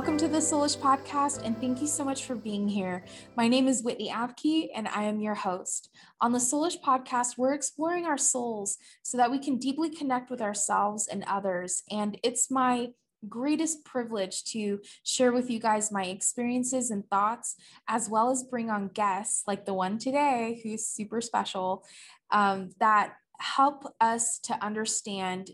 Welcome to the Soulish Podcast, and thank you so much for being here. My name is Whitney Abke, and I am your host. On the Soulish Podcast, we're exploring our souls so that we can deeply connect with ourselves and others. And it's my greatest privilege to share with you guys my experiences and thoughts, as well as bring on guests like the one today, who's super special, um, that help us to understand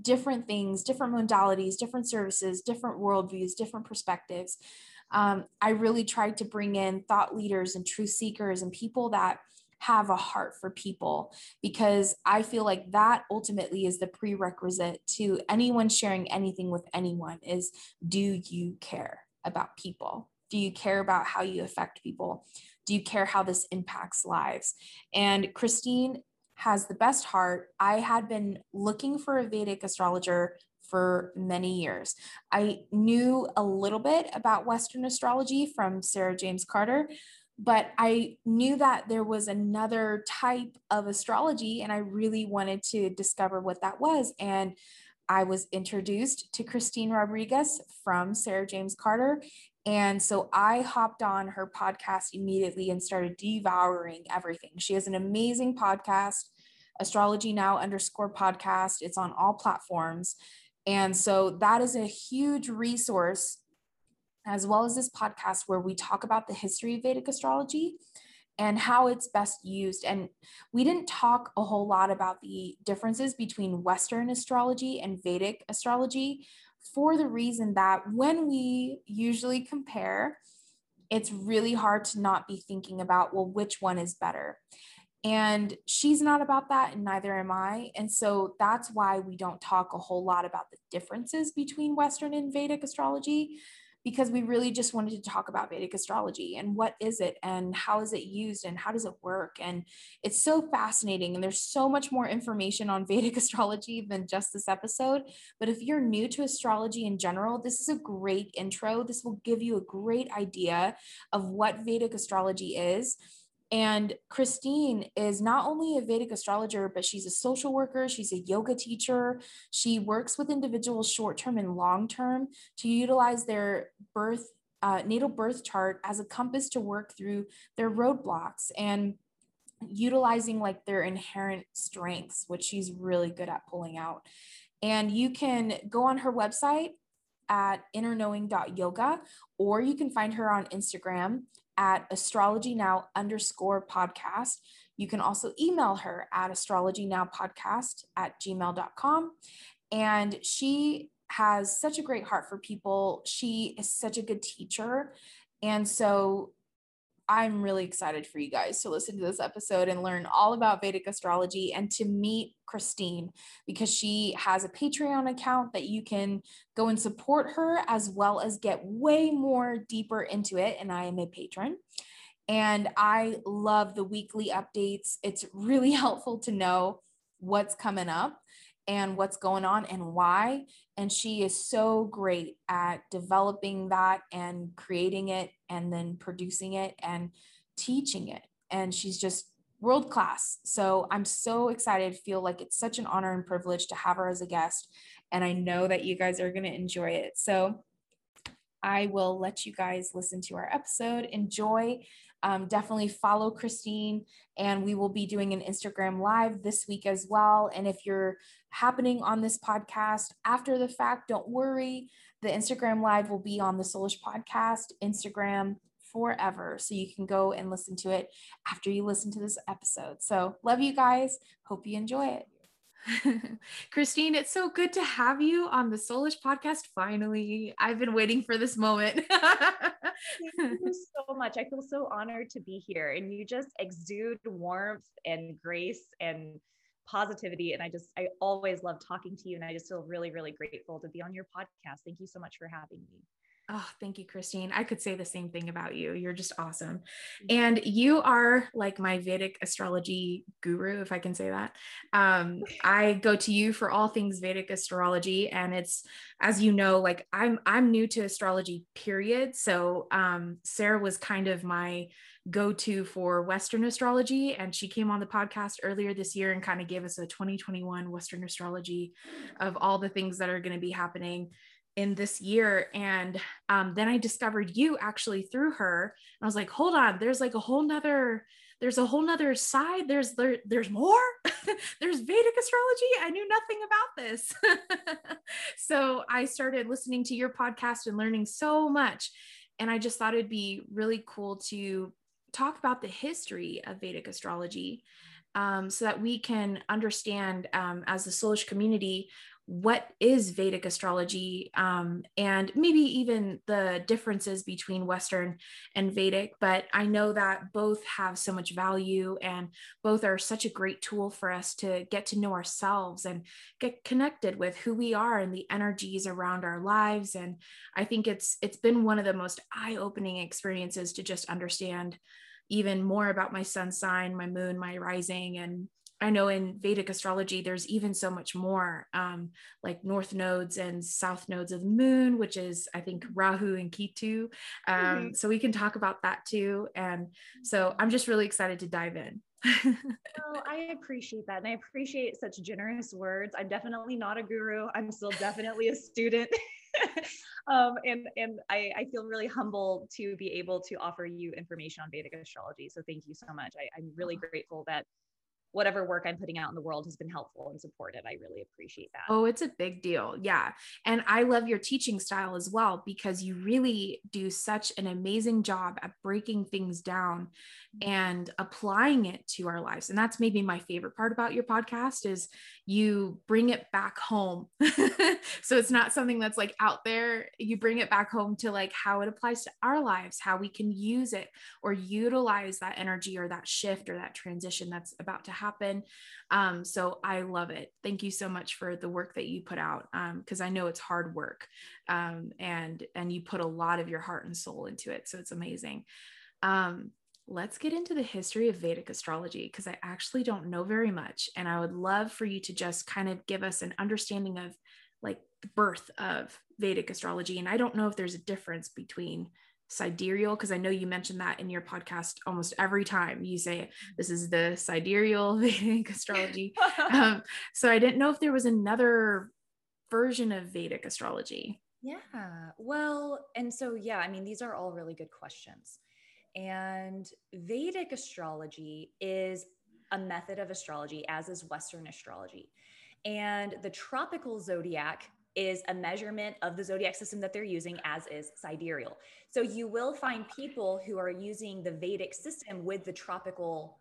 different things, different modalities, different services, different worldviews, different perspectives. Um, I really tried to bring in thought leaders and truth seekers and people that have a heart for people because I feel like that ultimately is the prerequisite to anyone sharing anything with anyone is do you care about people? Do you care about how you affect people? Do you care how this impacts lives? And Christine has the best heart. I had been looking for a Vedic astrologer for many years. I knew a little bit about Western astrology from Sarah James Carter, but I knew that there was another type of astrology, and I really wanted to discover what that was. And I was introduced to Christine Rodriguez from Sarah James Carter. And so I hopped on her podcast immediately and started devouring everything. She has an amazing podcast, Astrology Now underscore podcast. It's on all platforms. And so that is a huge resource, as well as this podcast where we talk about the history of Vedic astrology and how it's best used. And we didn't talk a whole lot about the differences between Western astrology and Vedic astrology for the reason that when we usually compare, it's really hard to not be thinking about, well, which one is better? And she's not about that, and neither am I. And so that's why we don't talk a whole lot about the differences between Western and Vedic astrology because we really just wanted to talk about Vedic astrology and what is it and how is it used and how does it work. And it's so fascinating. And there's so much more information on Vedic astrology than just this episode. But if you're new to astrology in general, this is a great intro. This will give you a great idea of what Vedic astrology is and Christine is not only a Vedic astrologer, but she's a social worker, she's a yoga teacher. She works with individuals short term and long term to utilize their birth, uh, natal birth chart as a compass to work through their roadblocks and utilizing like their inherent strengths, which she's really good at pulling out. And you can go on her website at innerknowing.yoga, or you can find her on Instagram at astrology now underscore podcast. You can also email her at astrology now podcast at gmail.com. And she has such a great heart for people. She is such a good teacher. And so I'm really excited for you guys to listen to this episode and learn all about Vedic astrology and to meet Christine because she has a Patreon account that you can go and support her as well as get way more deeper into it. And I am a patron. And I love the weekly updates. It's really helpful to know what's coming up and what's going on and why. And she is so great at developing that and creating it and then producing it and teaching it. And she's just world class. So I'm so excited, feel like it's such an honor and privilege to have her as a guest. And I know that you guys are going to enjoy it. So I will let you guys listen to our episode. Enjoy um, definitely follow Christine. And we will be doing an Instagram live this week as well. And if you're happening on this podcast after the fact, don't worry. The Instagram live will be on the Soulish Podcast Instagram forever. So you can go and listen to it after you listen to this episode. So, love you guys. Hope you enjoy it. Christine, it's so good to have you on the Soulish podcast. Finally, I've been waiting for this moment. Thank you so much. I feel so honored to be here, and you just exude warmth and grace and positivity. And I just, I always love talking to you, and I just feel really, really grateful to be on your podcast. Thank you so much for having me. Oh, thank you, Christine. I could say the same thing about you. You're just awesome. And you are like my Vedic astrology guru, if I can say that. Um, I go to you for all things Vedic astrology. And it's, as you know, like I'm I'm new to astrology, period. So um, Sarah was kind of my go-to for Western astrology. And she came on the podcast earlier this year and kind of gave us a 2021 Western astrology of all the things that are going to be happening in this year. And um, then I discovered you actually through her. And I was like, hold on, there's like a whole nother, there's a whole nother side. There's there, there's more. there's Vedic astrology. I knew nothing about this. so I started listening to your podcast and learning so much. And I just thought it'd be really cool to talk about the history of Vedic astrology um, so that we can understand um, as the Soulish community what is Vedic astrology um, and maybe even the differences between Western and Vedic. But I know that both have so much value and both are such a great tool for us to get to know ourselves and get connected with who we are and the energies around our lives. And I think it's it's been one of the most eye-opening experiences to just understand even more about my sun sign, my moon, my rising, and I know in Vedic astrology, there's even so much more, um, like north nodes and south nodes of the moon, which is, I think, Rahu and Ketu. Um, mm-hmm. So we can talk about that too. And so I'm just really excited to dive in. oh, I appreciate that. And I appreciate such generous words. I'm definitely not a guru, I'm still definitely a student. um, and and I, I, feel really humble to be able to offer you information on Vedic astrology. So thank you so much. I, I'm really grateful that whatever work I'm putting out in the world has been helpful and supportive. I really appreciate that. Oh, it's a big deal. Yeah. And I love your teaching style as well because you really do such an amazing job at breaking things down mm-hmm. and applying it to our lives. And that's maybe my favorite part about your podcast is you bring it back home. so it's not something that's like out there. You bring it back home to like how it applies to our lives, how we can use it or utilize that energy or that shift or that transition that's about to happen. Um, so I love it. Thank you so much for the work that you put out because um, I know it's hard work um, and and you put a lot of your heart and soul into it. So it's amazing. Um, let's get into the history of Vedic astrology because I actually don't know very much. And I would love for you to just kind of give us an understanding of like the birth of Vedic astrology. And I don't know if there's a difference between sidereal because I know you mentioned that in your podcast almost every time you say this is the sidereal Vedic astrology. um, so I didn't know if there was another version of Vedic astrology. Yeah. Well, and so, yeah, I mean, these are all really good questions. And Vedic astrology is a method of astrology, as is Western astrology. And the tropical zodiac is a measurement of the zodiac system that they're using, as is sidereal. So you will find people who are using the Vedic system with the tropical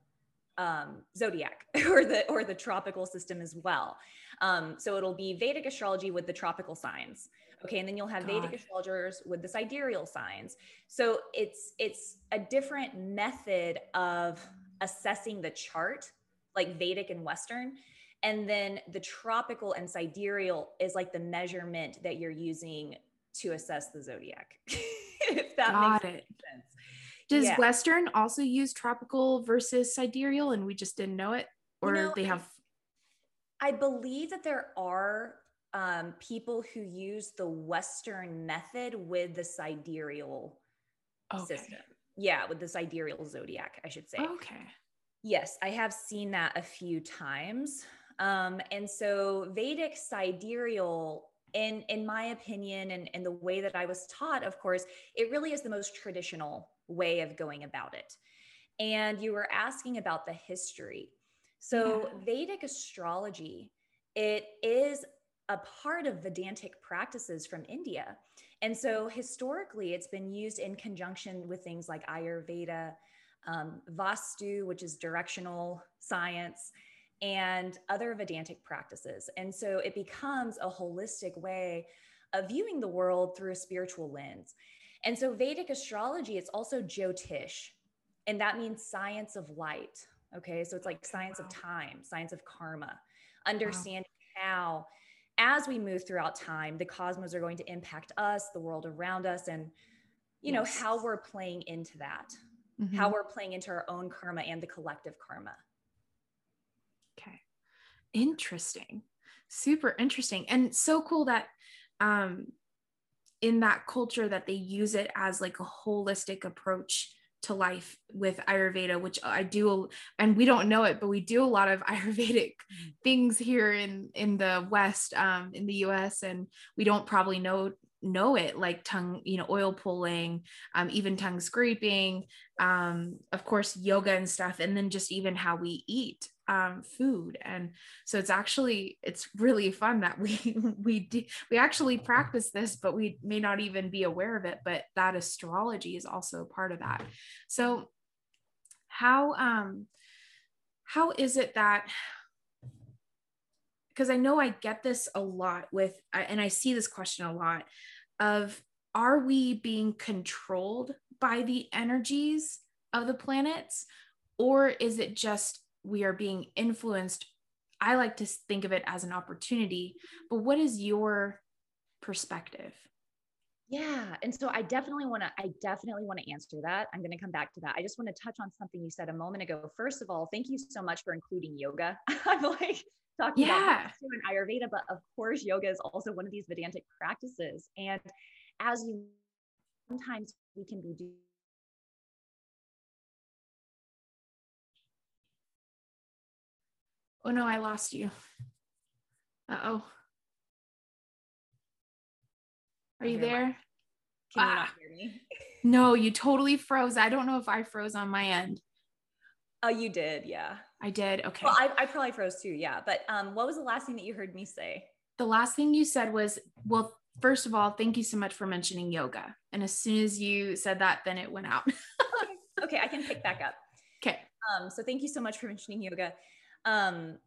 um, zodiac or the or the tropical system as well. Um, so it'll be Vedic astrology with the tropical signs. Okay, and then you'll have God. Vedic astrologers with the sidereal signs. So it's it's a different method of assessing the chart, like Vedic and Western. And then the tropical and sidereal is like the measurement that you're using to assess the zodiac. if that Got makes it. sense. Does yeah. Western also use tropical versus sidereal and we just didn't know it? Or you know, they have I believe that there are um, people who use the Western method with the sidereal okay. system. Yeah, with the sidereal zodiac, I should say. Okay. Yes, I have seen that a few times. Um, and so Vedic sidereal, in in my opinion, and, and the way that I was taught, of course, it really is the most traditional way of going about it. And you were asking about the history. So yeah. Vedic astrology, it is a part of Vedantic practices from India. And so historically, it's been used in conjunction with things like Ayurveda, um, Vastu, which is directional science, and other Vedantic practices. And so it becomes a holistic way of viewing the world through a spiritual lens. And so Vedic astrology, it's also Jyotish, and that means science of light. Okay, so it's like science of time, science of karma, understanding wow. how as we move throughout time, the cosmos are going to impact us, the world around us, and you know how we're playing into that, mm-hmm. how we're playing into our own karma and the collective karma. Okay, interesting, super interesting, and so cool that um, in that culture that they use it as like a holistic approach to life with Ayurveda, which I do, and we don't know it, but we do a lot of Ayurvedic things here in in the West, um, in the U.S., and we don't probably know know it like tongue you know oil pulling um, even tongue scraping um, of course yoga and stuff and then just even how we eat um, food. And so it's actually it's really fun that we we do, we actually practice this but we may not even be aware of it but that astrology is also part of that. So how um how is it that because I know I get this a lot with, and I see this question a lot of are we being controlled by the energies of the planets, or is it just we are being influenced? I like to think of it as an opportunity, but what is your perspective? Yeah. And so I definitely want to, I definitely want to answer that. I'm going to come back to that. I just want to touch on something you said a moment ago. First of all, thank you so much for including yoga. I'm like, talking yeah. about in Ayurveda, but of course, yoga is also one of these Vedantic practices. And as you sometimes we can be Oh no, I lost you. Uh oh. Are you there? Can ah. you not hear me? no, you totally froze. I don't know if I froze on my end. Oh, you did, yeah. I did. Okay. Well, I, I probably froze too. Yeah. But um, what was the last thing that you heard me say? The last thing you said was, well, first of all, thank you so much for mentioning yoga. And as soon as you said that, then it went out. okay. okay. I can pick back up. Okay. Um, so thank you so much for mentioning yoga. Um,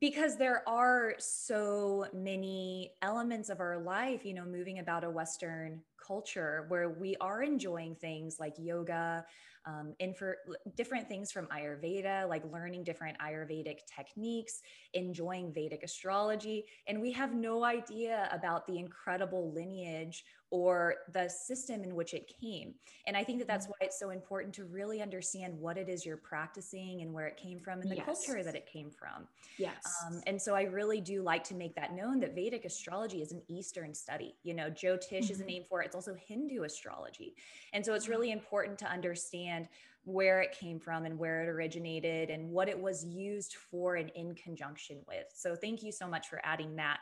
because there are so many elements of our life, you know, moving about a Western culture where we are enjoying things like yoga, um, and for different things from Ayurveda, like learning different Ayurvedic techniques, enjoying Vedic astrology. And we have no idea about the incredible lineage or the system in which it came. And I think that that's mm-hmm. why it's so important to really understand what it is you're practicing and where it came from and the yes. culture that it came from. Yes. Um, and so I really do like to make that known that Vedic astrology is an Eastern study. You know, Jyotish mm-hmm. is a mm-hmm. name for it. It's also Hindu astrology. And so it's really important to understand where it came from and where it originated and what it was used for and in conjunction with. So thank you so much for adding that.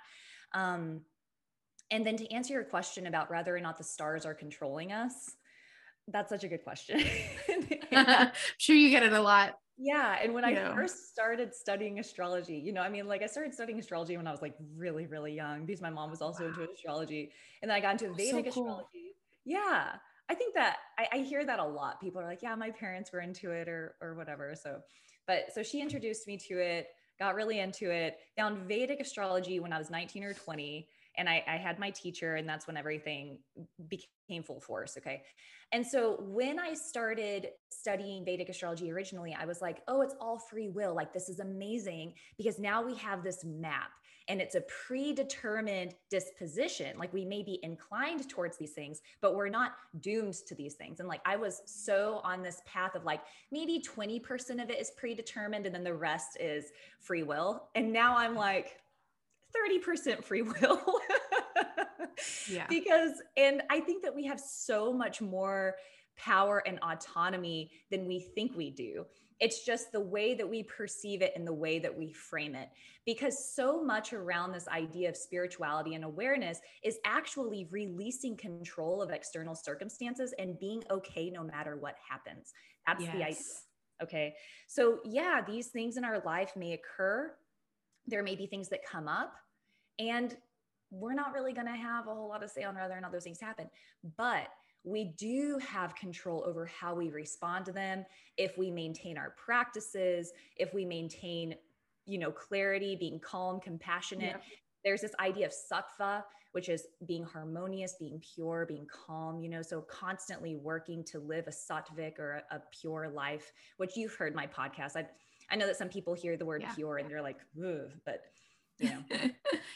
Um, and then to answer your question about whether or not the stars are controlling us, that's such a good question. I'm sure you get it a lot. Yeah. And when I first started studying astrology, you know, I mean, like I started studying astrology when I was like really, really young because my mom was also wow. into astrology. And then I got into Vedic so cool. astrology. Yeah. I think that I, I, hear that a lot. People are like, yeah, my parents were into it or or whatever. So, but so she introduced me to it, got really into it, found Vedic astrology when I was 19 or 20 and I, I, had my teacher and that's when everything became full force okay? And so when i started studying vedic astrology originally i was like oh it's all free will. Like this is amazing because now we have this map and it's a predetermined disposition. Like we may be inclined towards these things but we're not doomed to these things. And like i was so on this path of like maybe 20% of it is predetermined and then the rest is free will. And now i'm like 30% free will. yeah. Because, and I think that we have so much more power and autonomy than we think we do. It's just the way that we perceive it and the way that we frame it. Because so much around this idea of spirituality and awareness is actually releasing control of external circumstances and being okay no matter what happens. That's yes. the idea. Okay. So, yeah, these things in our life may occur there may be things that come up and we're not really going to have a whole lot of say on whether or not those things happen but we do have control over how we respond to them if we maintain our practices if we maintain you know clarity being calm compassionate yeah. there's this idea of sattva which is being harmonious being pure being calm you know so constantly working to live a sattvic or a, a pure life which you've heard my podcast i I know that some people hear the word yeah. pure and they're like, but know.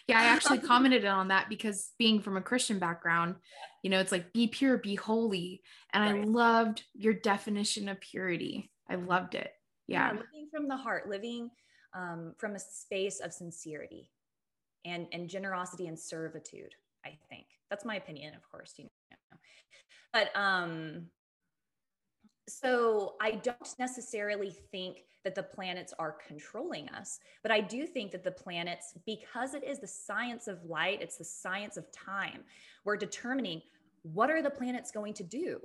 yeah, I actually commented on that because being from a Christian background, you know, it's like be pure, be holy. And right. I loved your definition of purity. I loved it. Yeah. yeah living from the heart, living um, from a space of sincerity and, and generosity and servitude, I think. That's my opinion, of course, you know. But um So I don't necessarily think that the planets are controlling us, but I do think that the planets, because it is the science of light, it's the science of time, we're determining what are the planets going to do?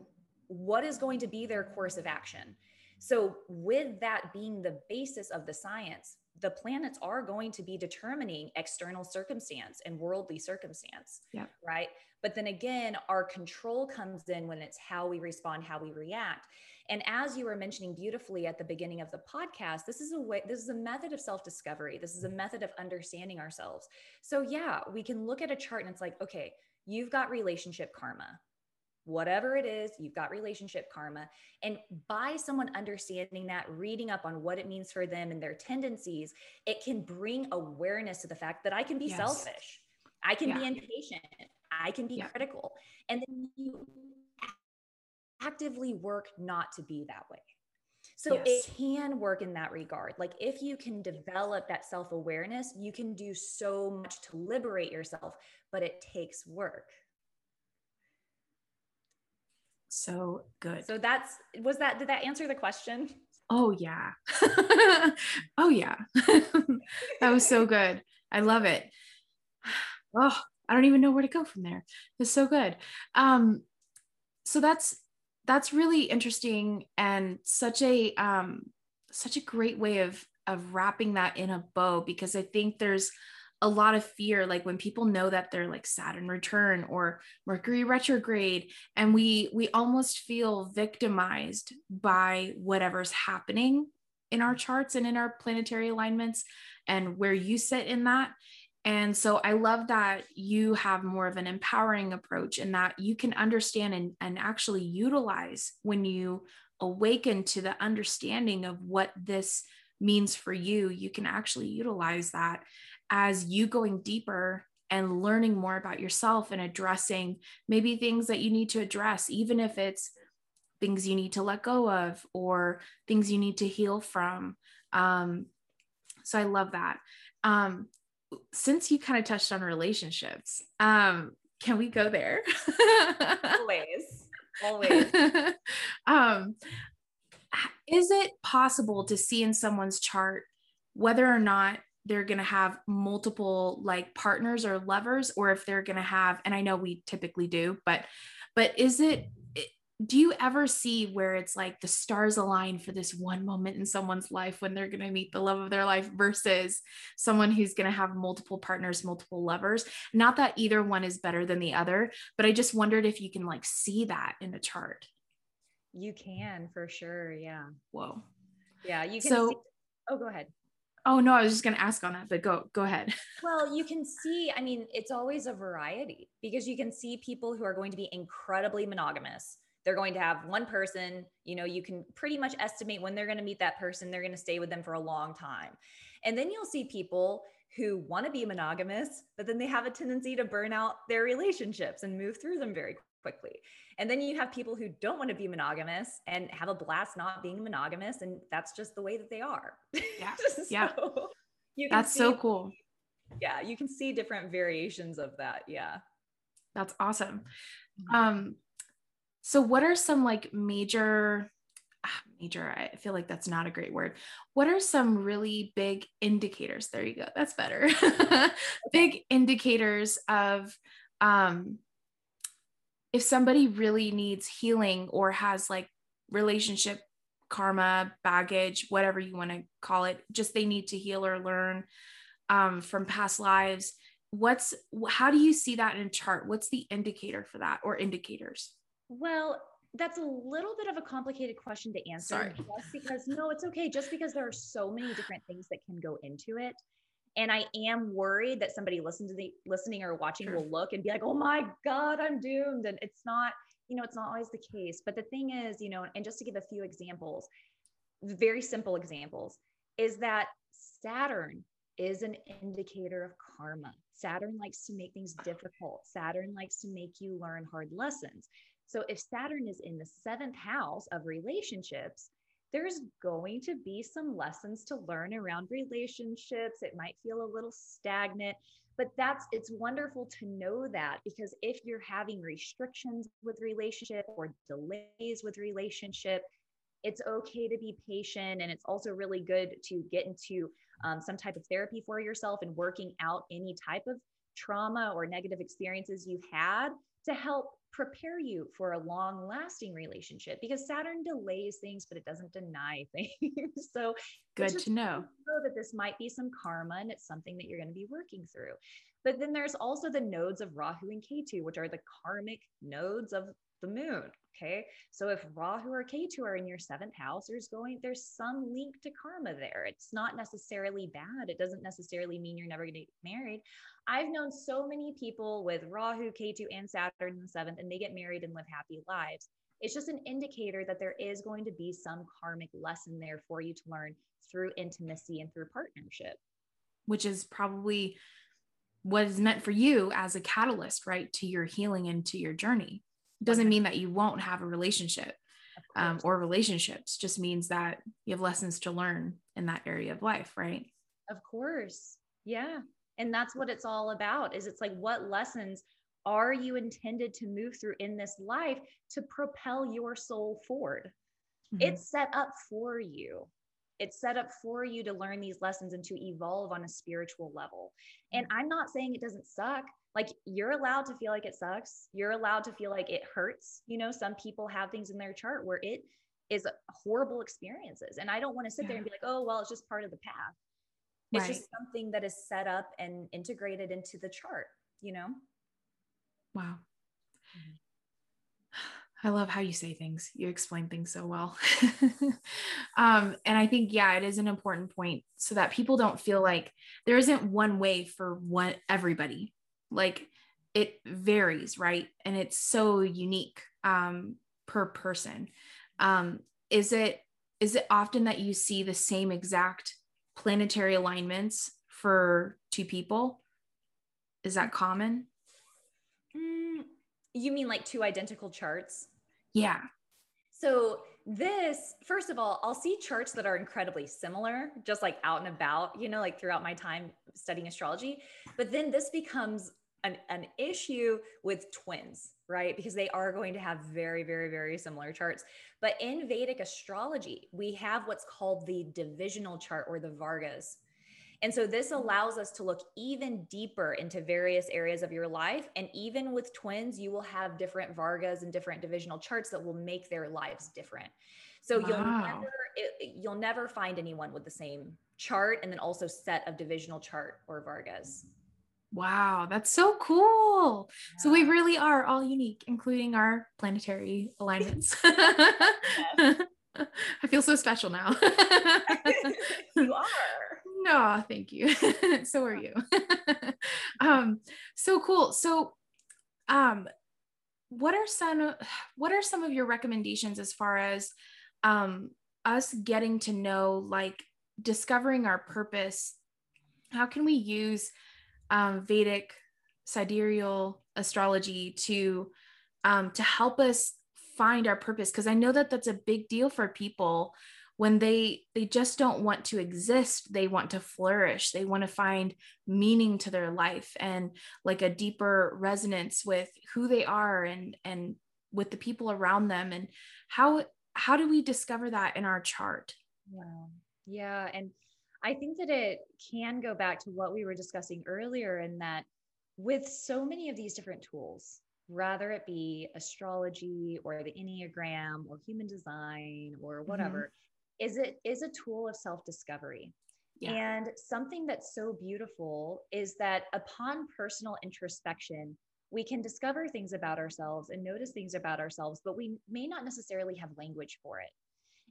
What is going to be their course of action? So, with that being the basis of the science, the planets are going to be determining external circumstance and worldly circumstance. Yeah. Right. But then again, our control comes in when it's how we respond, how we react. And as you were mentioning beautifully at the beginning of the podcast, this is a way, this is a method of self discovery. This is a method of understanding ourselves. So, yeah, we can look at a chart and it's like, okay, you've got relationship karma whatever it is, you've got relationship karma. And by someone understanding that, reading up on what it means for them and their tendencies, it can bring awareness to the fact that I can be yes. selfish, I can yeah. be impatient, I can be yeah. critical. And then you actively work not to be that way. So yes. it can work in that regard. Like if you can develop that self awareness, you can do so much to liberate yourself, but it takes work. So good. So that's was that did that answer the question? Oh yeah. oh yeah. that was so good. I love it. Oh, I don't even know where to go from there. It's so good. Um so that's that's really interesting and such a um such a great way of of wrapping that in a bow because I think there's a lot of fear like when people know that they're like saturn return or mercury retrograde and we we almost feel victimized by whatever's happening in our charts and in our planetary alignments and where you sit in that. And so i love that you have more of an empowering approach and that you can understand and, and actually utilize when you awaken to the understanding of what this means for you you can actually utilize that as you going deeper and learning more about yourself and addressing maybe things that you need to address, even if it's things you need to let go of or things you need to heal from. Um, so I love that. Um, since you kind of touched on relationships, um, can we go there? always, always. um, is it possible to see in someone's chart whether or not they're going to have multiple like partners or lovers or if they're going to have and I know we typically do but but is it do you ever see where it's like the stars align for this one moment in someone's life when they're going to meet the love of their life versus someone who's going to have multiple partners multiple lovers? Not that either one is better than the other but i just wondered if you can like see that in the chart. You can for sure yeah. Whoa. Yeah you can so see- oh go ahead Oh no, I was just going to ask on that, but go go ahead. well, you can see, I mean, it's always a variety because you can see people who are going to be incredibly monogamous. They're going to have one person, you know, you can pretty much estimate when they're going to meet that person, they're going to stay with them for a long time. And then you'll see people who want to be monogamous, but then they have a tendency to burn out their relationships and move through them very quickly. And then you have people who don't want to be monogamous and have a blast not being monogamous. And that's just the way that they are. Yeah. so yeah. that's see, so cool. Yeah. You can see different variations of that. Yeah. That's awesome. Mm-hmm. Um, so what are some like major ah, major i feel like that's not a great word what are some really big indicators there you go that's better big indicators of um if somebody really needs healing or has like relationship karma, baggage, whatever you want to call it, just they need to heal or learn um, from past lives. What's how do you see that in a chart? What's the indicator for that or indicators? Well, that's a little bit of a complicated question to answer Sorry. just because no, it's okay. Just because there are so many different things that can go into it and i am worried that somebody listening to the listening or watching sure. will look and be like oh my god i'm doomed. And it's not you know it's not always the case. But the thing is you know and just to give a few examples very simple examples is that saturn is an indicator of karma. Saturn likes to make things difficult. Saturn likes to make you learn hard lessons. So if saturn is in the seventh house of relationships there's going to be some lessons to learn around relationships. It might feel a little stagnant, but that's it's wonderful to know that because if you're having restrictions with relationship or delays with relationship, it's okay to be patient and it's also really good to get into um, some type of therapy for yourself and working out any type of trauma or negative experiences you've had to help prepare you for a long lasting relationship because Saturn delays things, but it doesn't deny things. so good to know. know that this might be some karma and it's something that you're going to be working through. But then there's also the nodes of Rahu and Ketu, which are the karmic nodes of the moon. Okay. So if Rahu or Ketu are in your seventh house, there's going, there's some link to karma there. It's not necessarily bad. It doesn't necessarily mean you're never going to get married. I've known so many people with Rahu, Ketu, and Saturn in the seventh, and they get married and live happy lives. It's just an indicator that there is going to be some karmic lesson there for you to learn through intimacy and through partnership. Which is probably what is meant for you as a catalyst, right, to your healing and to your journey. It doesn't mean that you won't have a relationship um, or relationships. Just means that you have lessons to learn in that area of life right? Of course. Yeah and that's what it's all about is it's like what lessons are you intended to move through in this life to propel your soul forward? Mm-hmm. it's set up for you. It's set up for you to learn these lessons and to evolve on a spiritual level. And mm-hmm. i'm not saying it doesn't suck. Like you're allowed to feel like it sucks. You're allowed to feel like it hurts. You know some people have things in their chart where it is horrible experiences. And i don't want to sit yeah. there and be like oh well it's just part of the path it's right. just something that is set up and integrated into the chart you know wow mm-hmm. I love how you say things. You explain things so well. um, and I think, yeah, it is an important point so that people don't feel like there isn't one way for one everybody like it varies right and it's so unique um, per person um, is it is it often that you see the same exact planetary alignments for two people. Is that common? Mm, you mean like two identical charts? Yeah. So this first of all i'll see charts that are incredibly similar just like out and about you know like throughout my time studying astrology. But then this becomes an, an issue with twins right because they are going to have very very very similar charts but in vedic astrology we have what's called the divisional chart or the vargas and so this allows us to look even deeper into various areas of your life. And even with twins, you will have different Vargas and different divisional charts that will make their lives different. So wow. you'll never it, you'll never find anyone with the same chart and then also set of divisional chart or Vargas. Wow, that's so cool. Yeah. So we really are all unique, including our planetary alignments. I feel so special now. you are. No, thank you. so are you. um, so cool. So um what are some what are some of your recommendations as far as um us getting to know like discovering our purpose? How can we use um, Vedic sidereal astrology to um, to help us find our purpose. Because I know that that's a big deal for people when they they just don't want to exist. They want to flourish. They want to find meaning to their life and like a deeper resonance with who they are and and with the people around them. And how how do we discover that in our chart? Wow. Yeah and I think that it can go back to what we were discussing earlier in that with so many of these different tools, rather it be astrology or the Enneagram or human design or mm-hmm. whatever, mm-hmm. is it is a tool of self-discovery. Yeah. And something that's so beautiful is that upon personal introspection, we can discover things about ourselves and notice things about ourselves, but we may not necessarily have language for it.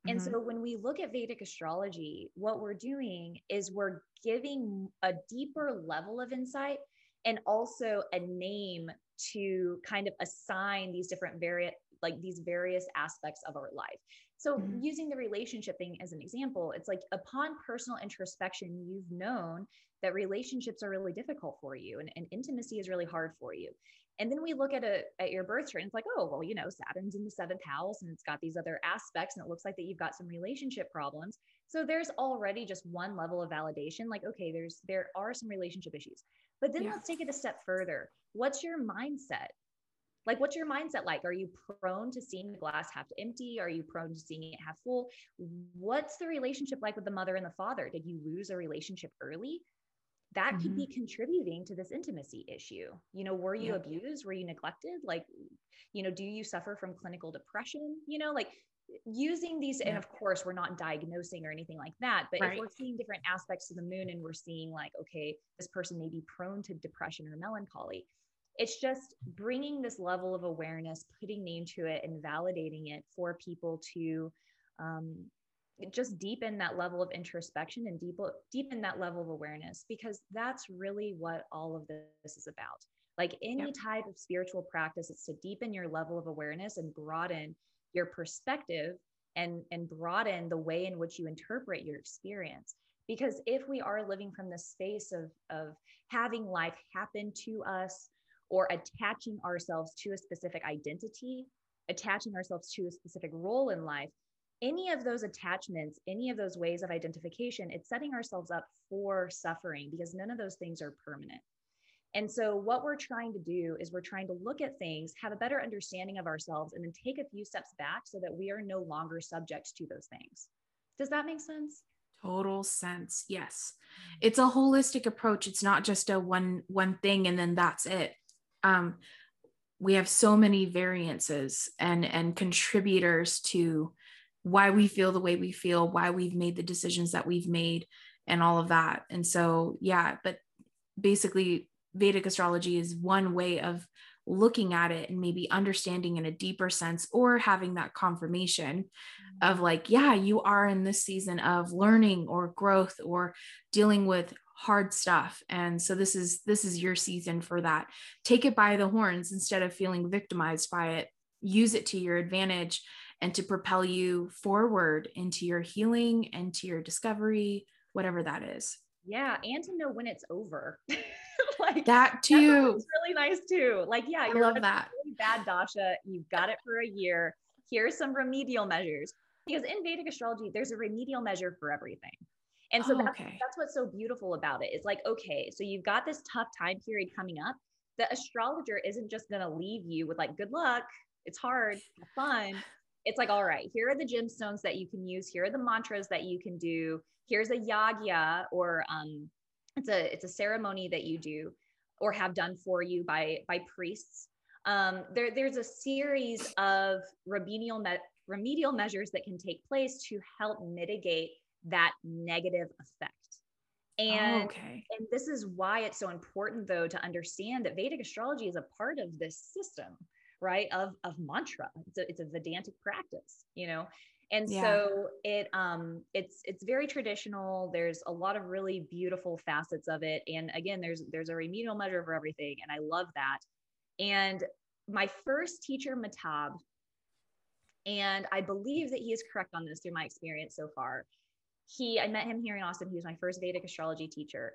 And mm-hmm. so when we look at Vedic astrology, what we're doing is we're giving a deeper level of insight and also a name to kind of assign these different various like these various aspects of our life. So mm-hmm. using the relationship thing as an example, it's like upon personal introspection, you've known that relationships are really difficult for you and, and intimacy is really hard for you. And then we look at a at your birth chart and it's like, oh, well, you know, Saturn's in the seventh house and it's got these other aspects, and it looks like that you've got some relationship problems. So there's already just one level of validation, like, okay, there's there are some relationship issues. But then yeah. let's take it a step further. What's your mindset? like what's your mindset like are you prone to seeing the glass half empty are you prone to seeing it half full what's the relationship like with the mother and the father did you lose a relationship early that mm-hmm. could be contributing to this intimacy issue you know were you yeah. abused were you neglected like you know do you suffer from clinical depression you know like using these yeah. and of course we're not diagnosing or anything like that but right. if we're seeing different aspects of the moon and we're seeing like okay this person may be prone to depression or melancholy it's just bringing this level of awareness putting name to it and validating it for people to um, just deepen that level of introspection and deep, deepen that level of awareness because that's really what all of this is about like any yep. type of spiritual practice it's to deepen your level of awareness and broaden your perspective and and broaden the way in which you interpret your experience because if we are living from the space of of having life happen to us or attaching ourselves to a specific identity attaching ourselves to a specific role in life any of those attachments any of those ways of identification it's setting ourselves up for suffering because none of those things are permanent and so, what we're trying to do is we're trying to look at things, have a better understanding of ourselves, and then take a few steps back so that we are no longer subject to those things. Does that make sense? Total sense. Yes. It's a holistic approach. It's not just a one one thing and then that's it. Um, we have so many variances and and contributors to why we feel the way we feel, why we've made the decisions that we've made and all of that. And so, yeah, but basically Vedic astrology is one way of looking at it and maybe understanding in a deeper sense or having that confirmation of like yeah you are in this season of learning or growth or dealing with hard stuff. And so this is this is your season for that. Take it by the horns. Instead of feeling victimized by it use it to your advantage and to propel you forward into your healing and to your discovery whatever that is yeah and to know when it's over like that too. It's really nice too. Like, yeah, I love that. Really bad dasha. You've got it for a year. Here's some remedial measures. Because in Vedic astrology, there's a remedial measure for everything. And so oh, that's, okay. that's what's so beautiful about it. It's like, okay, so you've got this tough time period coming up. The astrologer isn't just going to leave you with like, good luck. It's hard, Have fun. It's like, all right, here are the gemstones that you can use. Here are the mantras that you can do. Here's a yagya or um, it's a it's a ceremony that you do or have done for you by by priests um, there, there's a series of remedial me- remedial measures that can take place to help mitigate that negative effect and, oh, okay. and this is why it's so important though to understand that Vedic astrology is a part of this system, right? Of, of mantra. It's a, it's a Vedantic practice, you know? and yeah. so it um it's it's very traditional there's a lot of really beautiful facets of it and again there's there's a remedial measure for everything and i love that and my first teacher matab and i believe that he is correct on this through my experience so far he i met him here in austin he was my first vedic astrology teacher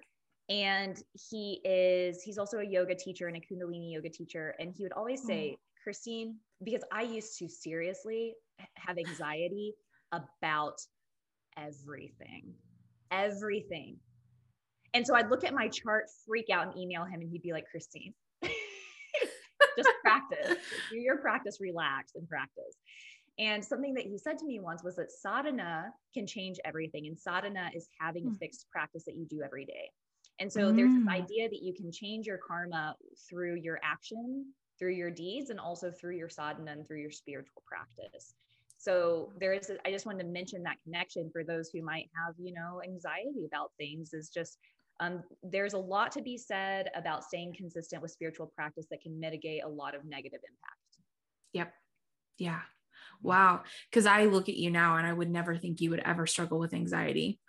and he is he's also a yoga teacher and a kundalini yoga teacher and he would always say mm. Christine because i used to seriously have anxiety about everything, everything. And so I'd look at my chart, freak out, and email him, and he'd be like, Christine, just practice, do your practice, relax and practice. And something that he said to me once was that sadhana can change everything. And sadhana is having a hmm. fixed practice that you do every day. And so mm. there's this hmm. idea that you can change your karma through your action, through your deeds, and also through your sadhana and through your spiritual practice. So there is, a, I just wanted to mention that connection for those who might have, you know, anxiety about things is just, um, there's a lot to be said about staying consistent with spiritual practice that can mitigate a lot of negative impact. Yep. Yeah. Wow. Cause I look at you now and I would never think you would ever struggle with anxiety.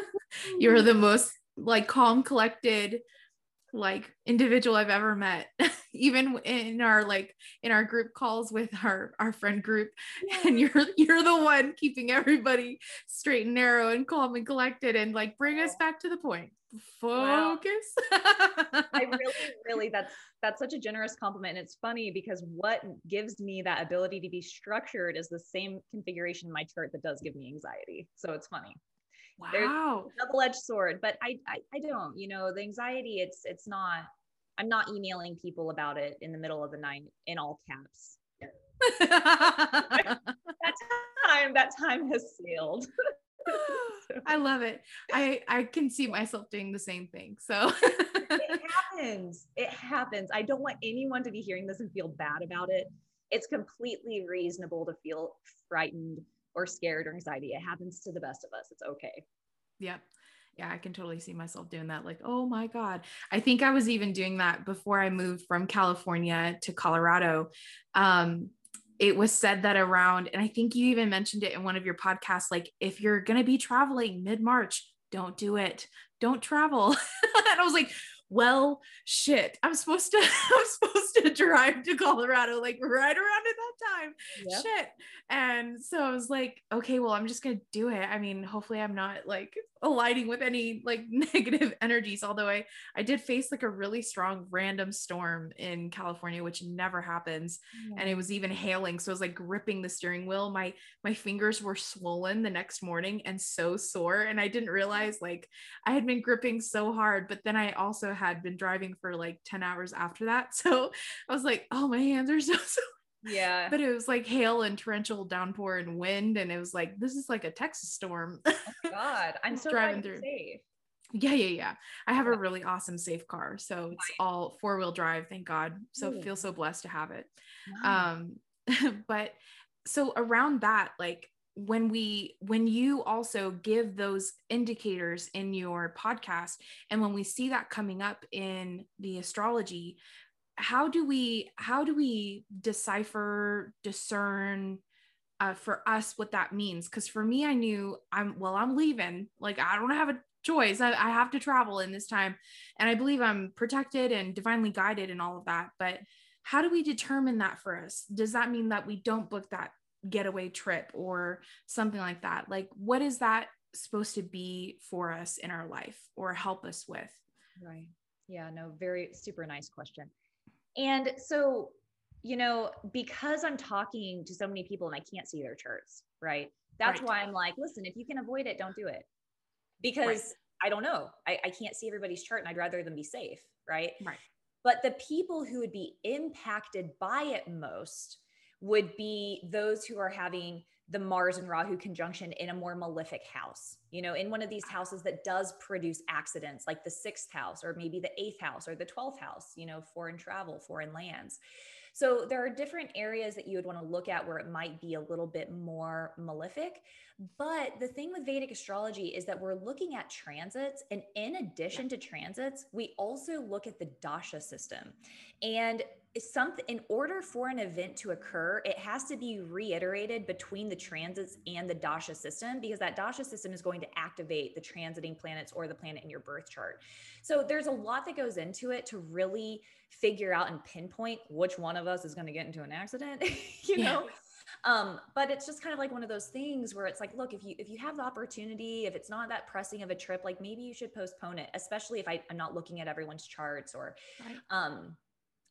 You're the most like calm, collected, like individual I've ever met. even in our like in our group calls with our our friend group yeah. and you're you're the one keeping everybody straight and narrow and calm and collected and like bring us back to the point focus wow. i really really that's that's such a generous compliment and it's funny because what gives me that ability to be structured is the same configuration in my chart that does give me anxiety so it's funny wow double-edged sword but I, I i don't you know the anxiety it's it's not I'm not emailing people about it in the middle of the night in all caps. that time, that time has sailed. I love it. I I can see myself doing the same thing. So it happens. It happens. I don't want anyone to be hearing this and feel bad about it. It's completely reasonable to feel frightened or scared or anxiety. It happens to the best of us. It's okay. Yep. Yeah, I can totally see myself doing that. Like, oh my God. I think I was even doing that before I moved from California to Colorado. Um, it was said that around, and I think you even mentioned it in one of your podcasts, like if you're going to be traveling mid March, don't do it. Don't travel. and I was like, well, shit, I'm supposed to, I'm supposed to drive to Colorado like right around at that time. Yep. Shit. And so I was like, okay, well, I'm just going to do it. I mean, hopefully I'm not like aligning with any like negative energies. Although I, I did face like a really strong random storm in California, which never happens. And it was even hailing. So I was like gripping the steering wheel. My, my fingers were swollen the next morning and so sore. And I didn't realize like I had been gripping so hard, but then I also had been driving for like 10 hours after that. So I was like, oh, my hands are so sore. Yeah. But it was like hail and torrential downpour and wind. And it was like, this is like a Texas storm. Oh God. I'm so driving through. Safe. Yeah, yeah, yeah. I have yeah. a really awesome safe car. So it's right. all four wheel drive, thank God. So Ooh. feel so blessed to have it. Wow. Um, but so around that, like when we when you also give those indicators in your podcast and when we see that coming up in the astrology how do we how do we decipher discern uh, for us what that means? Because for me i knew i'm well i'm leaving. Like i don't have a choice. I, I have to travel in this time. And i believe i'm protected and divinely guided and all of that. But how do we determine that for us? Does that mean that we don't book that getaway trip or something like that like what is that supposed to be for us in our life or help us with right yeah no very super nice question and so, you know, because I'm talking to so many people and I can't see their charts, right? That's right. why I'm like, listen, if you can avoid it, don't do it. Because right. I don't know. I, I can't see everybody's chart and I'd rather them be safe, right? Right. But the people who would be impacted by it most would be those who are having the Mars and Rahu conjunction in a more malefic house, you know, in one of these houses that does produce accidents, like the sixth house, or maybe the eighth house, or the 12th house, you know, foreign travel, foreign lands. So there are different areas that you would want to look at where it might be a little bit more malefic. But the thing with Vedic astrology is that we're looking at transits. And in addition to transits, we also look at the dasha system. And something in order for an event to occur it has to be reiterated between the transits and the dasha system because that dasha system is going to activate the transiting planets or the planet in your birth chart. So there's a lot that goes into it to really figure out and pinpoint which one of us is going to get into an accident you know? Um but it's just kind of like one of those things where it's like look if you if you have the opportunity if it's not that pressing of a trip like maybe you should postpone it especially if I, i'm not looking at everyone's charts or right. um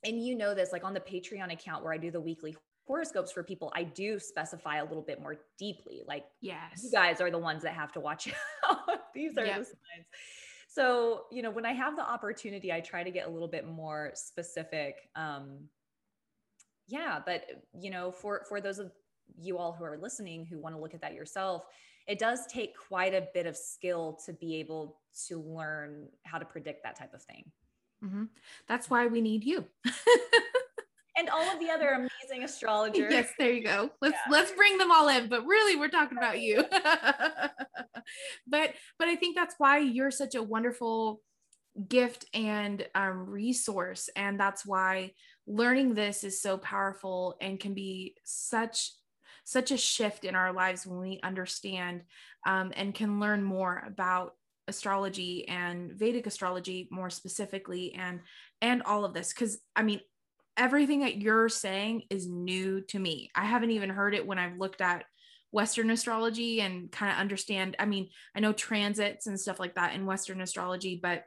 and you know this like on the patreon account where i do the weekly horoscopes for people i do specify a little bit more deeply like yes. you guys are the ones that have to watch out. These are yep. the signs. So you know when i have the opportunity i try to get a little bit more specific um yeah but you know for for those of you all who are listening who want to look at that yourself it does take quite a bit of skill to be able to learn how to predict that type of thing Mm-hmm. That's why we need you. and all of the other amazing astrologers. Yes, there you go. Let's yeah. let's bring them all in, but really we're talking about you. but but I think that's why you're such a wonderful gift and um, resource and that's why learning this is so powerful and can be such such a shift in our lives when we understand um, and can learn more about astrology and Vedic astrology more specifically and and all of this cuz I mean everything that you're saying is new to me. I haven't even heard it when I've looked at western astrology and kind of understand I mean I know transits and stuff like that in western astrology but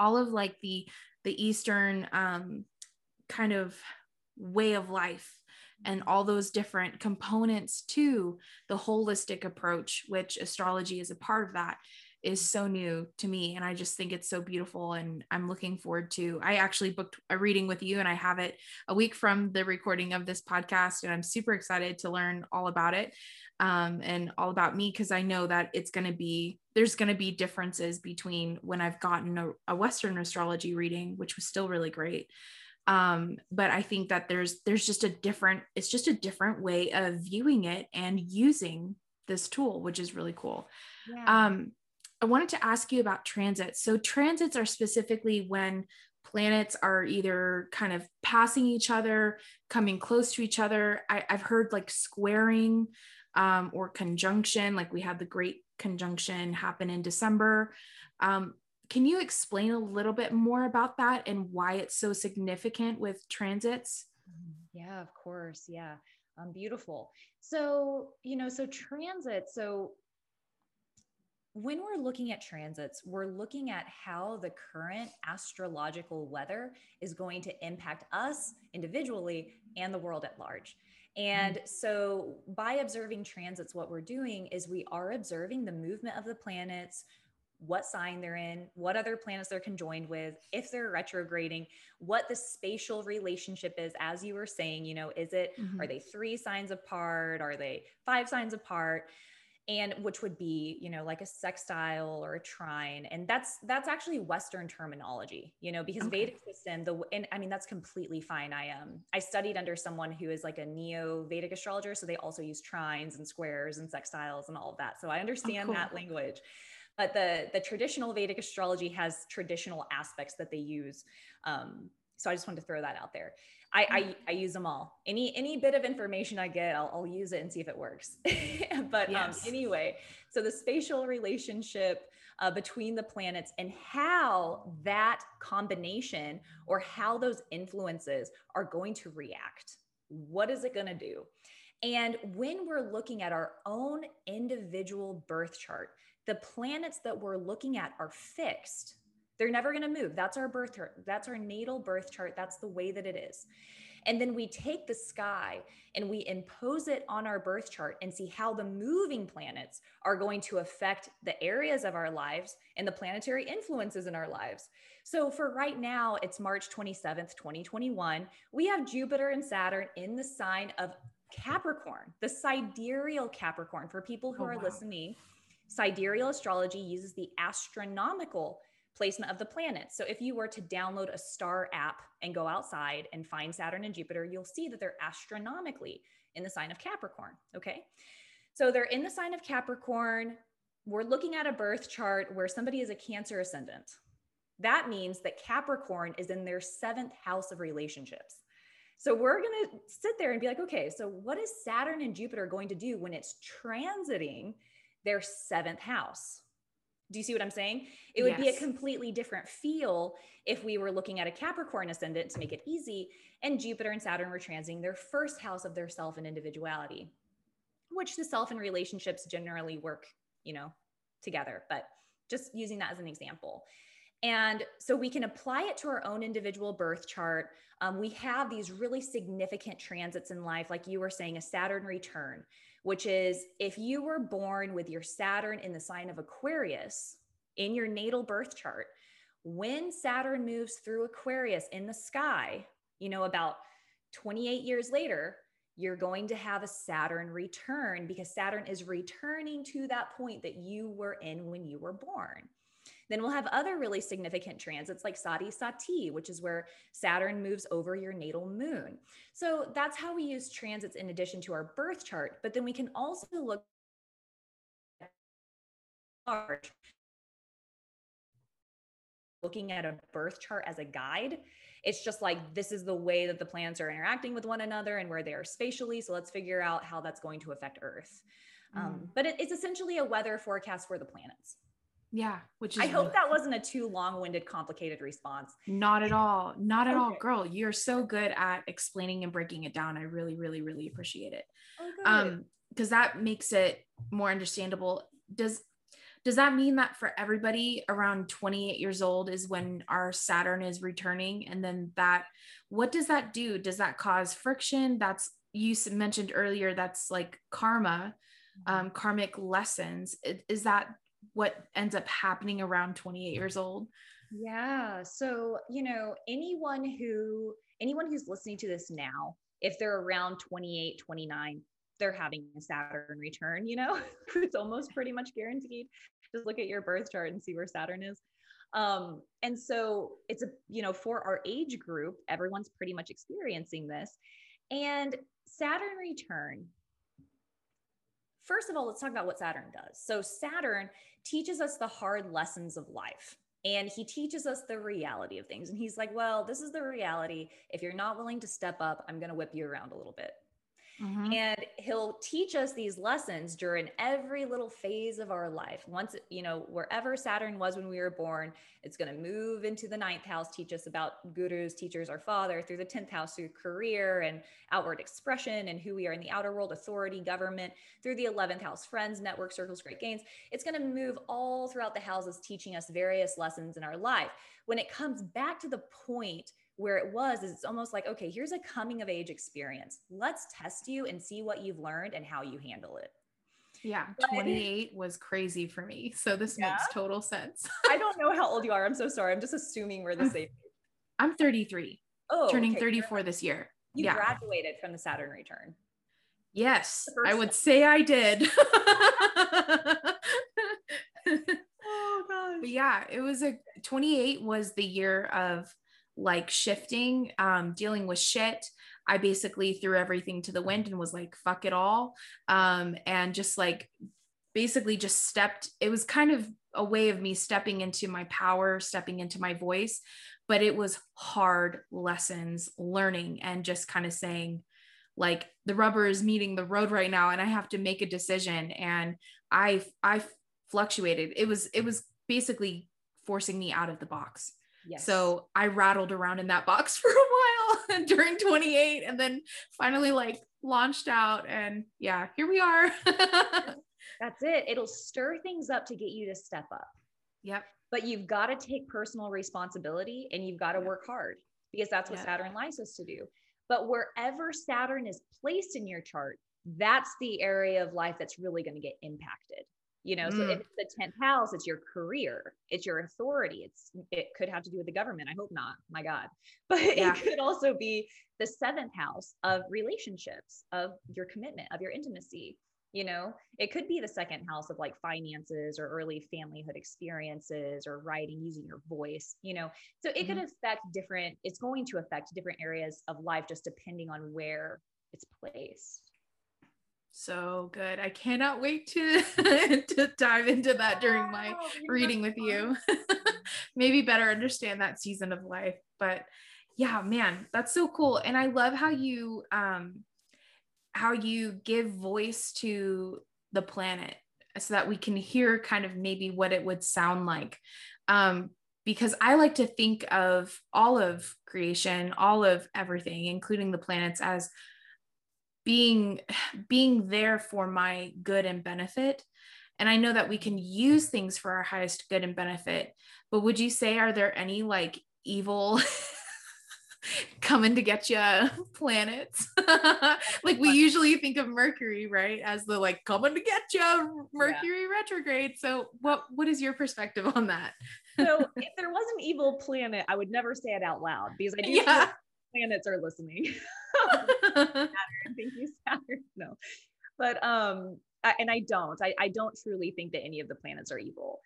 all of like the the eastern um kind of way of life and all those different components to the holistic approach which astrology is a part of that is so new to me and i just think it's so beautiful and i'm looking forward to i actually booked a reading with you and i have it a week from the recording of this podcast and i'm super excited to learn all about it um, and all about me because i know that it's going to be there's going to be differences between when i've gotten a, a western astrology reading which was still really great um, but i think that there's there's just a different it's just a different way of viewing it and using this tool which is really cool yeah. um, I wanted to ask you about transits. So, transits are specifically when planets are either kind of passing each other, coming close to each other. I, have heard like squaring um, or conjunction, like we had the great conjunction happen in December. Um, can you explain a little bit more about that and why it's so significant with transits? Yeah, of course. Yeah. Um, beautiful. So, you know, so transit, so when we're looking at transits, we're looking at how the current astrological weather is going to impact us individually and the world at large. And mm-hmm. so, by observing transits, what we're doing is we are observing the movement of the planets, what sign they're in, what other planets they're conjoined with, if they're retrograding, what the spatial relationship is, as you were saying, you know, is it, mm-hmm. are they three signs apart? Are they five signs apart? And which would be you know like a sextile or a trine and that's that's actually western terminology you know because okay. vedic system the and i mean that's completely fine i um i studied under someone who is like a neo vedic astrologer so they also use trines and squares and sextiles and all of that so i oh, understand oh, cool. that language but the the traditional vedic astrology has traditional aspects that they use um so i just wanted to throw that out there I, I, I use them all. Any any bit of information I get, I'll, I'll use it and see if it works. but um, yes. um, anyway, so the spatial relationship uh, between the planets and how that combination or how those influences are going to react. What is it going to do? And when we're looking at our own individual birth chart, the planets that we're looking at are fixed they're never going to move. That's our birth chart. That's our natal birth chart. That's the way that it is. And then we take the sky and we impose it on our birth chart and see how the moving planets are going to affect the areas of our lives and the planetary influences in our lives. So for right now, it's March 27th, 2021. We have Jupiter and Saturn in the sign of Capricorn, the sidereal Capricorn. For people who oh, are wow. listening, sidereal astrology uses the astronomical placement of the planets. So if you were to download a star app and go outside and find Saturn and Jupiter, you'll see that they're astronomically in the sign of Capricorn. Okay. So they're in the sign of Capricorn. We're looking at a birth chart where somebody is a Cancer ascendant. That means that Capricorn is in their seventh house of relationships. So we're going to sit there and be like, okay, so what is Saturn and Jupiter going to do when it's transiting their seventh house? Do you see what I'm saying? It would yes. be a completely different feel if we were looking at a Capricorn ascendant to make it easy, and Jupiter and Saturn were transiting their first house of their self and individuality, which the self and relationships generally work, you know, together. But just using that as an example. And so we can apply it to our own individual birth chart. Um, we have these really significant transits in life, like you were saying, a Saturn return which is if you were born with your Saturn in the sign of Aquarius in your natal birth chart, when Saturn moves through Aquarius in the sky, you know, about 28 years later, you're going to have a Saturn return because Saturn is returning to that point that you were in when you were born. Then we'll have other really significant transits like Sade Sati, which is where Saturn moves over your natal moon. So that's how we use transits in addition to our birth chart. But then we can also look large looking at a birth chart as a guide. It's just like this is the way that the planets are interacting with one another and where they are spatially. So let's figure out how that's going to affect Earth. Um, mm. Um, but it, it's essentially a weather forecast for the planets. Yeah, which is I hope that wasn't a too long-winded, complicated response. Not at all. Not at okay. all, girl. You're so good at explaining and breaking it down. I really, really, really appreciate it. Oh, um, because that makes it more understandable. Does does that mean that for everybody around 28 years old is when our Saturn is returning? And then that, what does that do? Does that cause friction? That's you mentioned earlier. That's like karma, mm-hmm. um, karmic lessons. Is that what ends up happening around 28 years old? Yeah. So, you know, anyone who anyone who's listening to this now, if they're around 28, 29, they're having a Saturn return, you know, it's almost pretty much guaranteed. Just look at your birth chart and see where Saturn is. Um, and so it's a, you know, for our age group, everyone's pretty much experiencing this. And Saturn return, first of all, let's talk about what Saturn does. So Saturn teaches us the hard lessons of life and he teaches us the reality of things. And he's like, well, this is the reality. If you're not willing to step up, I'm going to whip you around a little bit. Mm-hmm. And he'll teach us these lessons during every little phase of our life. Once, you know, wherever Saturn was when we were born, it's going to move into the ninth house, teach us about gurus, teachers, our father, through the 10th house, through career and outward expression and who we are in the outer world, authority, government, through the 11th house, friends, network, circles, great gains. It's going to move all throughout the houses, teaching us various lessons in our life. When it comes back to the point where it was is it's almost like okay here's a coming of age experience. Let's test you and see what you've learned and how you handle it. Yeah 28 was crazy for me. So this yeah. makes total sense. I don't know how old you are. I'm so sorry. I'm just assuming we're the same age. i'm 33 oh turning okay. 34 this year. You yeah. graduated from the saturn return. Yes i would say i did. Oh gosh. But yeah it was a 28 was the year of like shifting, um, dealing with shit. I basically threw everything to the wind and was like, fuck it all. Um, and just like basically just stepped, it was kind of a way of me stepping into my power, stepping into my voice, but it was hard lessons learning and just kind of saying, like the rubber is meeting the road right now and I have to make a decision. And I I fluctuated. It was it was basically forcing me out of the box. Yes. So I rattled around in that box for a while during 28 and then finally like launched out and yeah, here we are. That's it. It'll stir things up to get you to step up. Yep. But you've got to take personal responsibility and you've got to work hard because that's what yep. Saturn likes us to do. But wherever Saturn is placed in your chart, that's the area of life that's really going to get impacted you know mm. so if mm. it's the 10th house it's your career it's your authority it's it could have to do with the government i hope not my god but yeah. it could also be the seventh house of relationships of your commitment of your intimacy you know it could be the second house of like finances or early familyhood experiences or writing using your voice you know so it mm-hmm. could affect different it's going to affect different areas of life just depending on where it's placed so good. I cannot wait to to dive into that during my oh, reading with you. Maybe better understand that season of life. But yeah, man, that's so cool. And I love how you um how you give voice to the planet so that we can hear kind of maybe what it would sound like. Um because I like to think of all of creation, all of everything, including the planets as being being there for my good and benefit. And i know that we can use things for our highest good and benefit but would you say are there any like evil coming to get you planets? Like we usually think of mercury right as the like coming to get you mercury yeah. retrograde. So what what is your perspective on that? So if there was an evil planet i would never say it out loud because i do yeah planets are listening. Saturn, thank you, Saturn. No, but um, I, and I don't. I, I don't truly think that any of the planets are evil.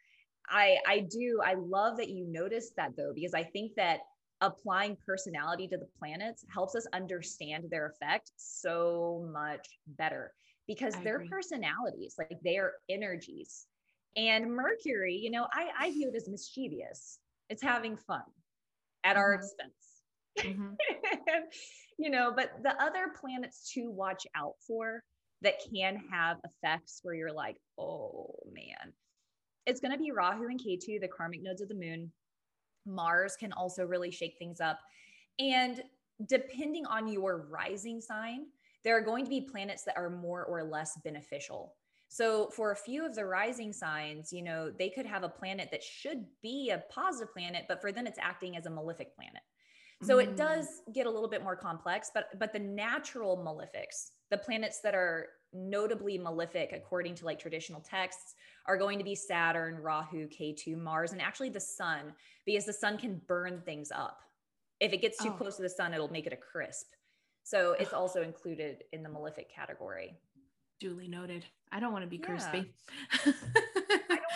I I do. I love that you noticed that though, because I think that applying personality to the planets helps us understand their effect so much better because their personalities, like their energies. And Mercury, you know, I, I view it as mischievous. It's having fun at mm-hmm. our expense mm-hmm. you know, but the other planets to watch out for that can have effects where you're like, oh man, it's going to be Rahu and Ketu, the karmic nodes of the moon. Mars can also really shake things up. And depending on your rising sign, there are going to be planets that are more or less beneficial. So, for a few of the rising signs, you know, they could have a planet that should be a positive planet, but for them, it's acting as a malefic planet. So it mm. does get a little bit more complex, but but the natural malefics, the planets that are notably malefic according to like traditional texts are going to be Saturn, Rahu, Ketu, Mars, and actually the sun, because the sun can burn things up. If it gets too oh. close to the sun, it'll make it a crisp. So it's also included in the malefic category. Duly noted. I don't want to be yeah. crispy. I don't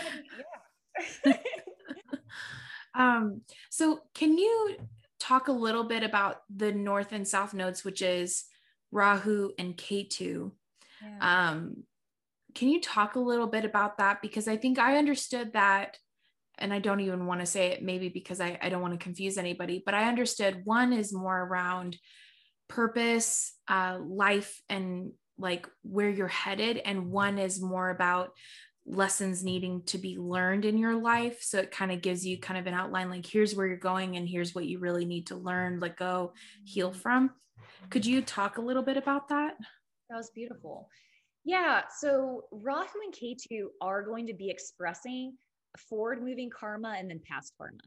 want to be, yeah. um, so can you talk a little bit about the north and south nodes, which is Rahu and Ketu? Yeah. Um, can you talk a little bit about that? Because I think I understood that, and I don't even want to say it maybe because I, I don't want to confuse anybody, but I understood one is more around purpose, uh, life, and like where you're headed, and one is more about lessons needing to be learned in your life. So it kind of gives you kind of an outline like, here's where you're going, and here's what you really need to learn, let go, heal from. Could you talk a little bit about that? That was beautiful. Yeah. So Rahu and Ketu are going to be expressing forward moving karma and then past karma.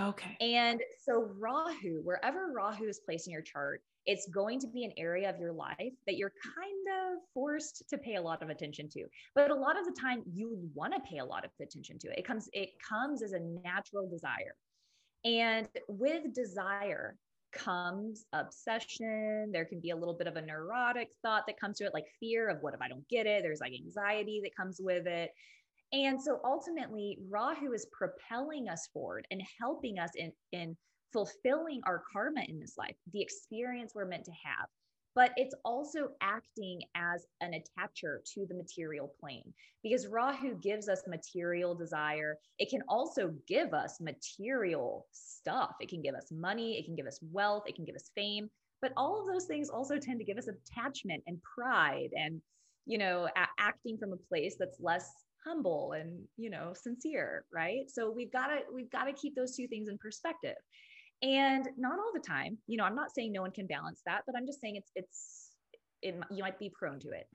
Okay. And so Rahu, wherever Rahu is placed in your chart, it's going to be an area of your life that you're kind of forced to pay a lot of attention to. But a lot of the time you want to pay a lot of attention to it. It comes it comes as a natural desire. And with desire, comes obsession. There can be a little bit of a neurotic thought that comes to it, like fear of what if I don't get it? There's like anxiety that comes with it. And so ultimately, Rahu is propelling us forward and helping us in, in fulfilling our karma in this life, the experience we're meant to have but it's also acting as an attacher to the material plane because Rahu gives us material desire. It can also give us material stuff. It can give us money, it can give us wealth, it can give us fame, but all of those things also tend to give us attachment and pride and you know a- acting from a place that's less humble and you know sincere right so we've got to we've got to keep those two things in perspective and not all the time you know i'm not saying no one can balance that but i'm just saying it's it's it, you might be prone to it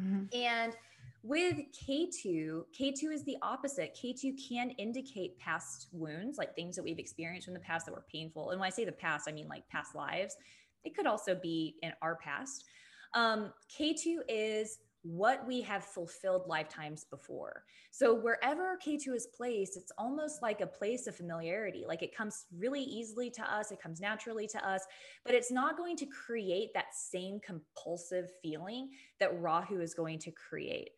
mm-hmm. and with Ketu, Ketu is the opposite. Ketu can indicate past wounds, like things that we've experienced in the past that were painful. And when I say the past, I mean like past lives. It could also be in our past. Um, Ketu is what we have fulfilled lifetimes before. So wherever Ketu is placed, it's almost like a place of familiarity. Like it comes really easily to us, it comes naturally to us, but it's not going to create that same compulsive feeling that Rahu is going to create.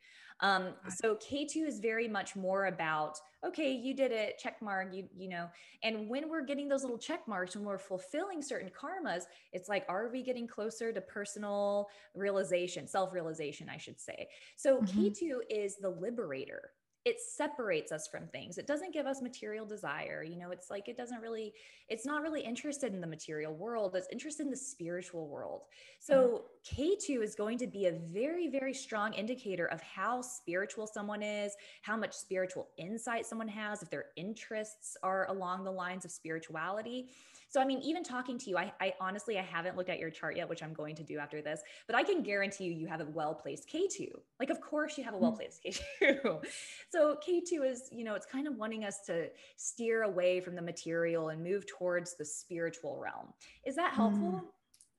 Um, so Ketu is very much more about, okay, you did it, check mark, you, you know, and when we're getting those little check marks, when we're fulfilling certain karmas, it's like, are we getting closer to personal realization, self-realization, I should say. So mm-hmm. Ketu is the liberator it separates us from things. It doesn't give us material desire you know it's like it doesn't really it's not really interested in the material world it's interested in the spiritual world. Mm-hmm. So Ketu is going to be a very very strong indicator of how spiritual someone is how much spiritual insight someone has if their interests are along the lines of spirituality so, I mean, even talking to you, I, I honestly, I haven't looked at your chart yet, which I'm going to do after this, but I can guarantee you, you have a well placed Ketu. Like, of course, you have a hmm. well placed Ketu. so, Ketu is, you know, it's kind of wanting us to steer away from the material and move towards the spiritual realm. Is that helpful? Mm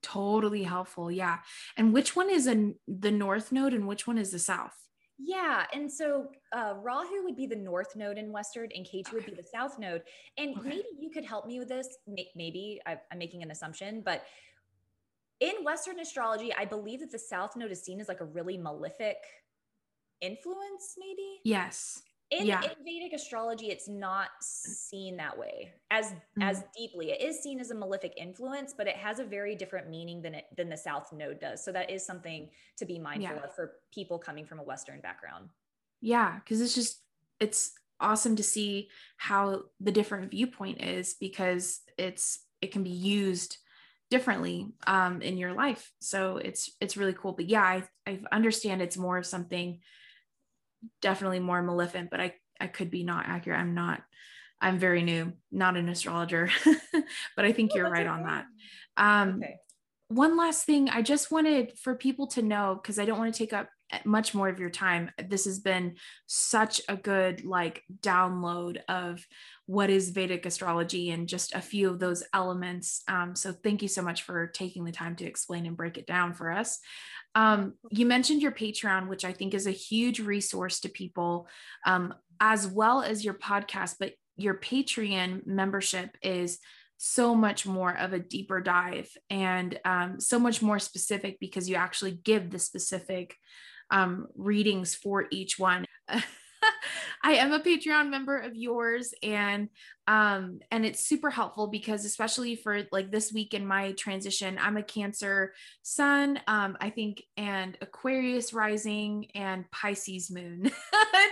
totally helpful yeah and which one is a, the north node and which one is the south yeah. And so uh, Rahu would be the north node in Western and Ketu would be the south node. And okay. maybe you could help me with this. Maybe I'm making an assumption, but in Western astrology, I believe that the south node is seen as like a really malefic influence, maybe? Yes in, yeah. in Vedic astrology, it's not seen that way as mm-hmm. as deeply. It is seen as a malefic influence, but it has a very different meaning than it than the South Node does. So that is something to be mindful yeah. of for people coming from a Western background. Yeah, because it's just it's awesome to see how the different viewpoint is because it's it can be used differently um, in your life. So it's it's really cool. But yeah, I I understand it's more of something definitely more maleficent, but I I could be not accurate. I'm not. I'm very new, not an astrologer, but I think you're right on that. Um, okay. One last thing, I just wanted for people to know because I don't want to take up much more of your time. This has been such a good like download of what is Vedic astrology and just a few of those elements. Um, so thank you so much for taking the time to explain and break it down for us. Um, you mentioned your Patreon, which I think is a huge resource to people, um, as well as your podcast, but your Patreon membership is so much more of a deeper dive and um, so much more specific because you actually give the specific um, readings for each one. I am a Patreon member of yours and um and it's super helpful because especially for like this week in my transition I'm a Cancer sun um I think and Aquarius rising and Pisces moon.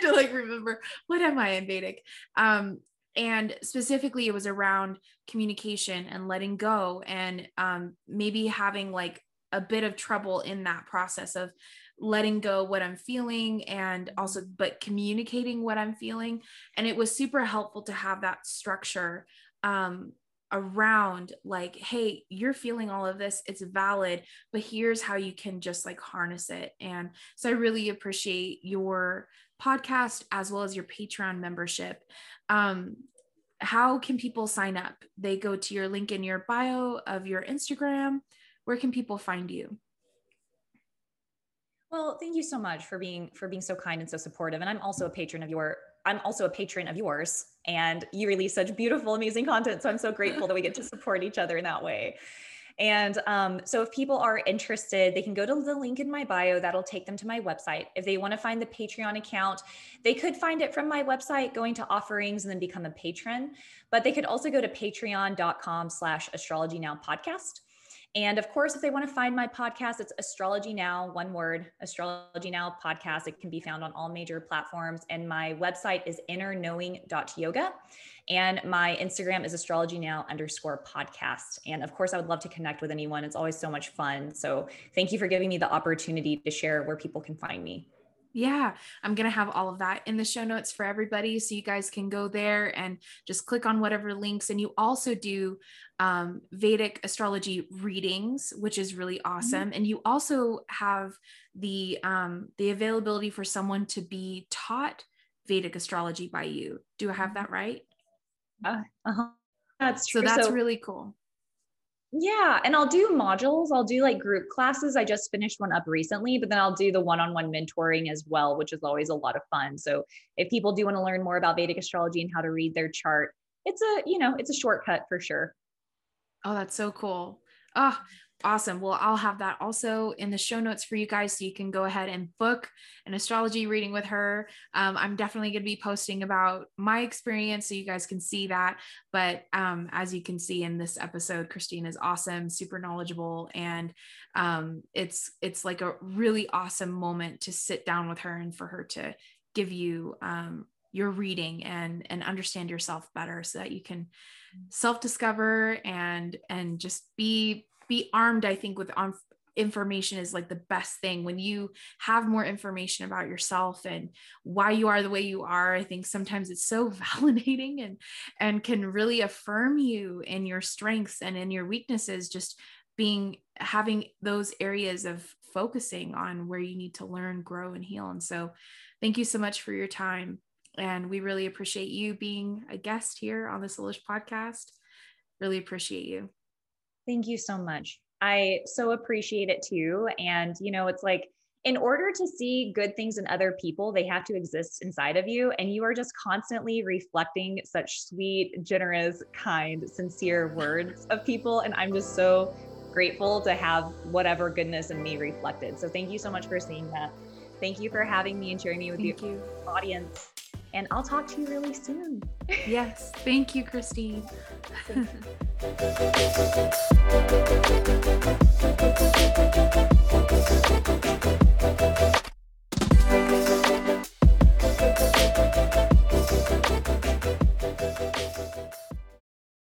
To like remember what am I in Vedic? Um and specifically it was around communication and letting go and um maybe having like a bit of trouble in that process of letting go what I'm feeling and also but communicating what I'm feeling. And it was super helpful to have that structure um around like hey you're feeling all of this. It's valid but here's how you can just like harness it. And so I really appreciate your podcast as well as your Patreon membership. Um how can people sign up? They go to your link in your bio of your Instagram. Where can people find you well, thank you so much for being for being so kind and so supportive. And I'm also a patron of your I'm also a patron of yours and you release such beautiful amazing content so I'm so grateful that we get to support each other in that way. And um, so, if people are interested, they can go to the link in my bio. That'll take them to my website. If they want to find the Patreon account, they could find it from my website, going to offerings and then become a patron. But they could also go to patreon.com slash astrology now podcast. And of course, if they want to find my podcast, it's Astrology Now, one word, Astrology Now podcast. It can be found on all major platforms. And my website is innerknowing.yoga. And my Instagram is astrology now underscore podcast. And of course, I would love to connect with anyone. It's always so much fun. So thank you for giving me the opportunity to share where people can find me. Yeah, I'm going to have all of that in the show notes for everybody. So you guys can go there and just click on whatever links. And you also do um, Vedic astrology readings, which is really mm-hmm. awesome. Mm-hmm. And you also have the um, the availability for someone to be taught Vedic astrology by you. Do I have that right? Uh, uh-huh. That's true. So that's so, really cool. Yeah. And I'll do modules. I'll do like group classes. I just finished one up recently, but then I'll do the one on one mentoring as well, which is always a lot of fun. So if people do want to learn more about Vedic astrology and how to read their chart, it's a, you know, it's a shortcut for sure. Oh, that's so cool. Oh, Awesome. Well, I'll have that also in the show notes for you guys so you can go ahead and book an astrology reading with her. Um, I'm definitely going to be posting about my experience so you guys can see that. But um, as you can see in this episode, Christine is awesome, super knowledgeable, and um, it's it's like a really awesome moment to sit down with her and for her to give you um, your reading and and understand yourself better so that you can self discover and and just be be armed i think with on information is like the best thing. When you have more information about yourself and why you are the way you are i think sometimes it's so validating and and can really affirm you in your strengths and in your weaknesses just being having those areas of focusing on where you need to learn grow and heal. And so thank you so much for your time and we really appreciate you being a guest here on the Soulish podcast. Really appreciate you Thank you so much. I so appreciate it too. And, you know, it's like, in order to see good things in other people, they have to exist inside of you. And you are just constantly reflecting such sweet, generous, kind, sincere words of people. And I'm just so grateful to have whatever goodness in me reflected. So thank you so much for seeing that. Thank you for having me and sharing me with thank you. audience and I'll talk to you really soon. Yes. Thank you, Christine. Thank you.